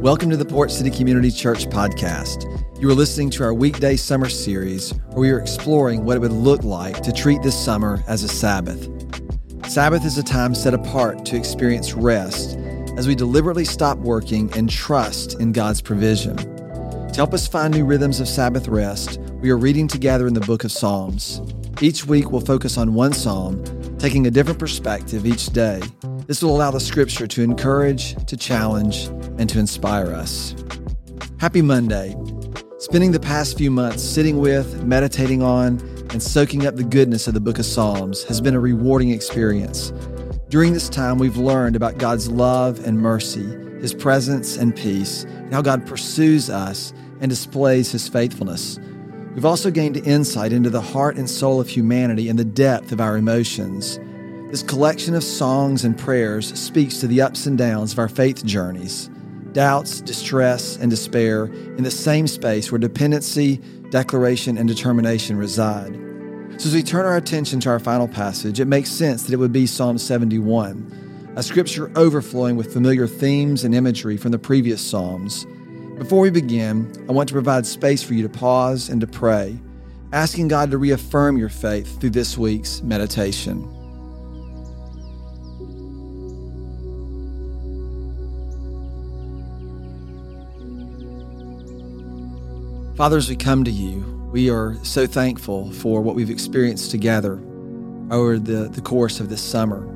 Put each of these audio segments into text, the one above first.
Welcome to the Port City Community Church podcast. You are listening to our weekday summer series where we are exploring what it would look like to treat this summer as a Sabbath. Sabbath is a time set apart to experience rest as we deliberately stop working and trust in God's provision. To help us find new rhythms of Sabbath rest, we are reading together in the book of Psalms. Each week we'll focus on one psalm, taking a different perspective each day. This will allow the scripture to encourage, to challenge, and to inspire us. Happy Monday. Spending the past few months sitting with, meditating on, and soaking up the goodness of the book of Psalms has been a rewarding experience. During this time, we've learned about God's love and mercy, His presence and peace, and how God pursues us and displays His faithfulness. We've also gained insight into the heart and soul of humanity and the depth of our emotions. This collection of songs and prayers speaks to the ups and downs of our faith journeys, doubts, distress, and despair in the same space where dependency, declaration, and determination reside. So, as we turn our attention to our final passage, it makes sense that it would be Psalm 71, a scripture overflowing with familiar themes and imagery from the previous Psalms. Before we begin, I want to provide space for you to pause and to pray, asking God to reaffirm your faith through this week's meditation. Father, as we come to you, we are so thankful for what we've experienced together over the, the course of this summer.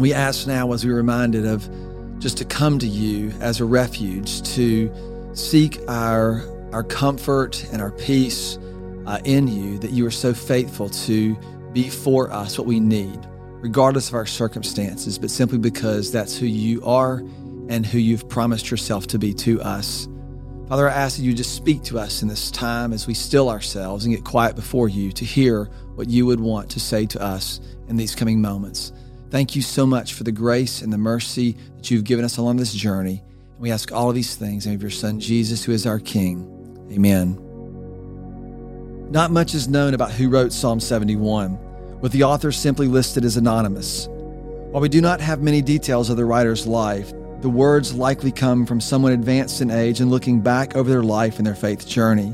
We ask now, as we're reminded of just to come to you as a refuge, to seek our, our comfort and our peace uh, in you, that you are so faithful to be for us what we need, regardless of our circumstances, but simply because that's who you are and who you've promised yourself to be to us. Father, I ask that you just speak to us in this time as we still ourselves and get quiet before you to hear what you would want to say to us in these coming moments. Thank you so much for the grace and the mercy that you've given us along this journey. And we ask all of these things in the name of your Son, Jesus, who is our King. Amen. Not much is known about who wrote Psalm 71, with the author simply listed as anonymous. While we do not have many details of the writer's life, the words likely come from someone advanced in age and looking back over their life and their faith journey.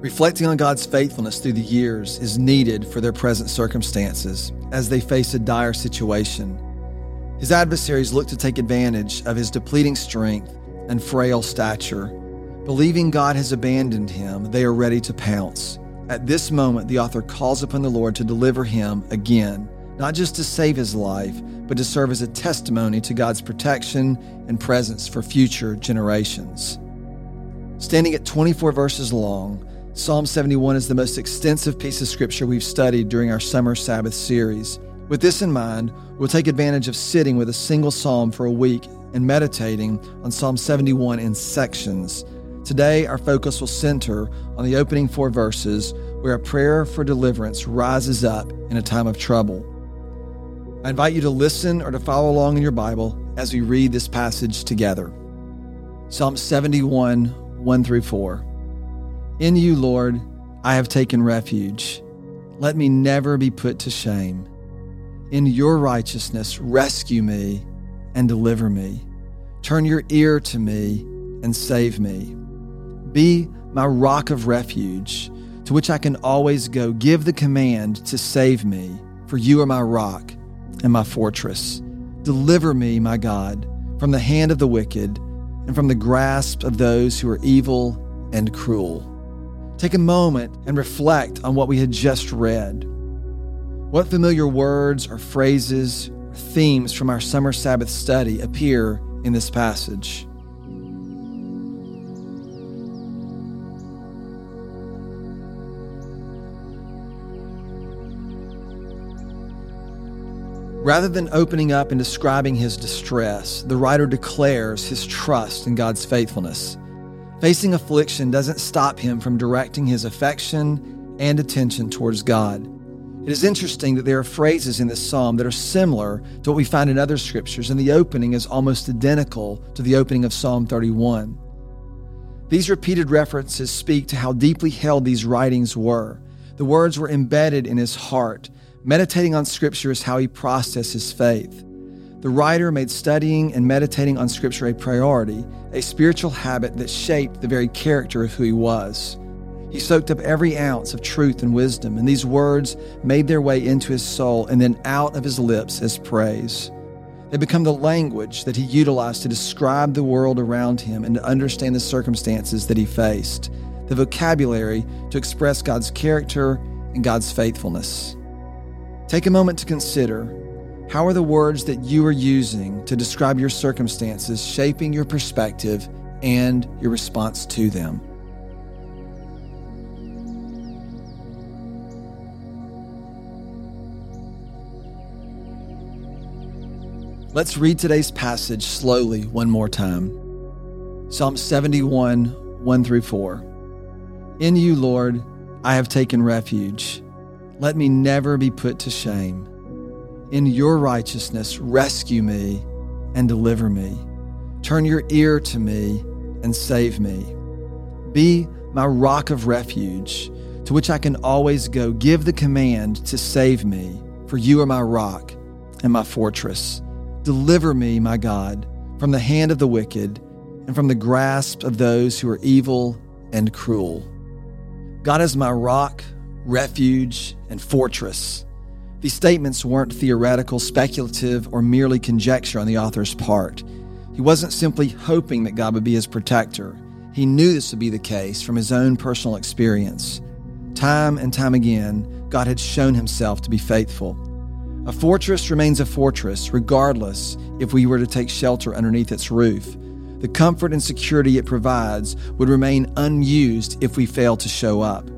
Reflecting on God's faithfulness through the years is needed for their present circumstances as they face a dire situation. His adversaries look to take advantage of his depleting strength and frail stature. Believing God has abandoned him, they are ready to pounce. At this moment, the author calls upon the Lord to deliver him again, not just to save his life, but to serve as a testimony to God's protection and presence for future generations. Standing at 24 verses long, Psalm 71 is the most extensive piece of scripture we've studied during our summer Sabbath series. With this in mind, we'll take advantage of sitting with a single psalm for a week and meditating on Psalm 71 in sections. Today, our focus will center on the opening four verses where a prayer for deliverance rises up in a time of trouble. I invite you to listen or to follow along in your Bible as we read this passage together. Psalm 71, 1 through 4. In you, Lord, I have taken refuge. Let me never be put to shame. In your righteousness, rescue me and deliver me. Turn your ear to me and save me. Be my rock of refuge, to which I can always go. Give the command to save me, for you are my rock and my fortress. Deliver me, my God, from the hand of the wicked and from the grasp of those who are evil and cruel. Take a moment and reflect on what we had just read. What familiar words or phrases or themes from our summer Sabbath study appear in this passage? Rather than opening up and describing his distress, the writer declares his trust in God's faithfulness. Facing affliction doesn't stop him from directing his affection and attention towards God. It is interesting that there are phrases in this psalm that are similar to what we find in other scriptures, and the opening is almost identical to the opening of Psalm 31. These repeated references speak to how deeply held these writings were. The words were embedded in his heart, Meditating on Scripture is how he processes faith. The writer made studying and meditating on Scripture a priority, a spiritual habit that shaped the very character of who he was. He soaked up every ounce of truth and wisdom, and these words made their way into his soul and then out of his lips as praise. They become the language that he utilized to describe the world around him and to understand the circumstances that he faced, the vocabulary to express God's character and God's faithfulness. Take a moment to consider how are the words that you are using to describe your circumstances shaping your perspective and your response to them? Let's read today's passage slowly one more time. Psalm 71, 1 through 4. In you, Lord, I have taken refuge. Let me never be put to shame. In your righteousness, rescue me and deliver me. Turn your ear to me and save me. Be my rock of refuge, to which I can always go. Give the command to save me, for you are my rock and my fortress. Deliver me, my God, from the hand of the wicked and from the grasp of those who are evil and cruel. God is my rock, refuge, and fortress. These statements weren't theoretical, speculative, or merely conjecture on the author's part. He wasn't simply hoping that God would be his protector. He knew this would be the case from his own personal experience. Time and time again, God had shown himself to be faithful. A fortress remains a fortress, regardless if we were to take shelter underneath its roof. The comfort and security it provides would remain unused if we fail to show up.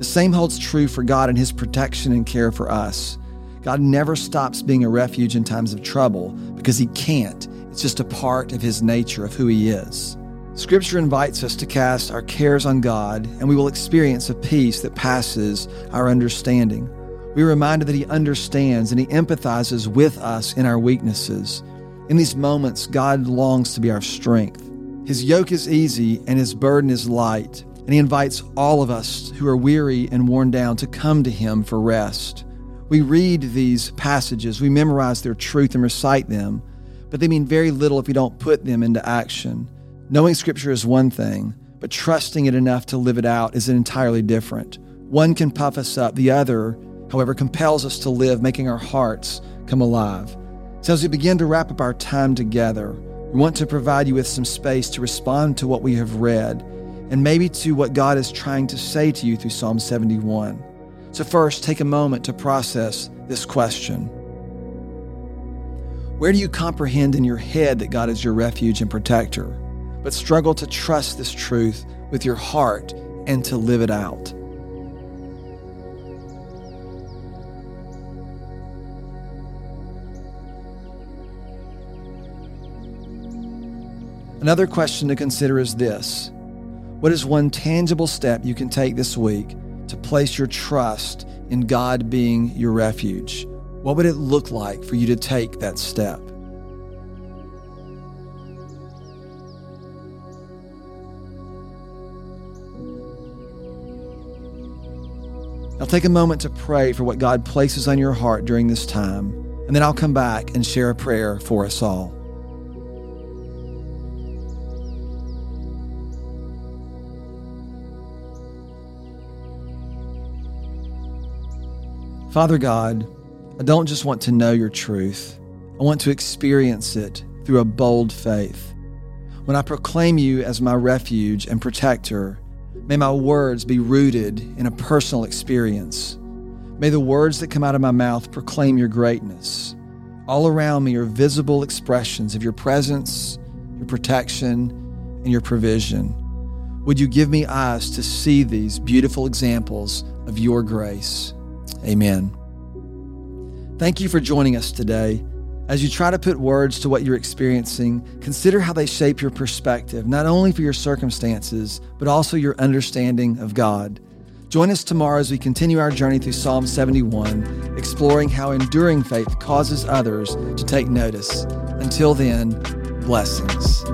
The same holds true for God and His protection and care for us. God never stops being a refuge in times of trouble because He can't. It's just a part of His nature, of who He is. Scripture invites us to cast our cares on God, and we will experience a peace that passes our understanding. We are reminded that He understands and He empathizes with us in our weaknesses. In these moments, God longs to be our strength. His yoke is easy and His burden is light, and He invites all of us who are weary and worn down to come to Him for rest. We read these passages, we memorize their truth and recite them, but they mean very little if we don't put them into action. Knowing Scripture is one thing, but trusting it enough to live it out is entirely different. One can puff us up, the other however, compels us to live, making our hearts come alive. So, as we begin to wrap up our time together, we want to provide you with some space to respond to what we have read and maybe to what God is trying to say to you through Psalm 71. So, first, take a moment to process this question Where do you comprehend in your head that God is your refuge and protector, but struggle to trust this truth with your heart and to live it out? Another question to consider is this What is one tangible step you can take this week to place your trust in God being your refuge? What would it look like for you to take that step? Now take a moment to pray for what God places on your heart during this time, and then I'll come back and share a prayer for us all. Father God, I don't just want to know your truth, I want to experience it through a bold faith. When I proclaim you as my refuge and protector, may my words be rooted in a personal experience. May the words that come out of my mouth proclaim your greatness. All around me are visible expressions of your presence, your protection, and your provision. Would you give me eyes to see these beautiful examples of your grace? Amen. Thank you for joining us today. As you try to put words to what you're experiencing, consider how they shape your perspective, not only for your circumstances, but also your understanding of God. Join us tomorrow as we continue our journey through Psalm 71, exploring how enduring faith causes others to take notice. Until then, blessings.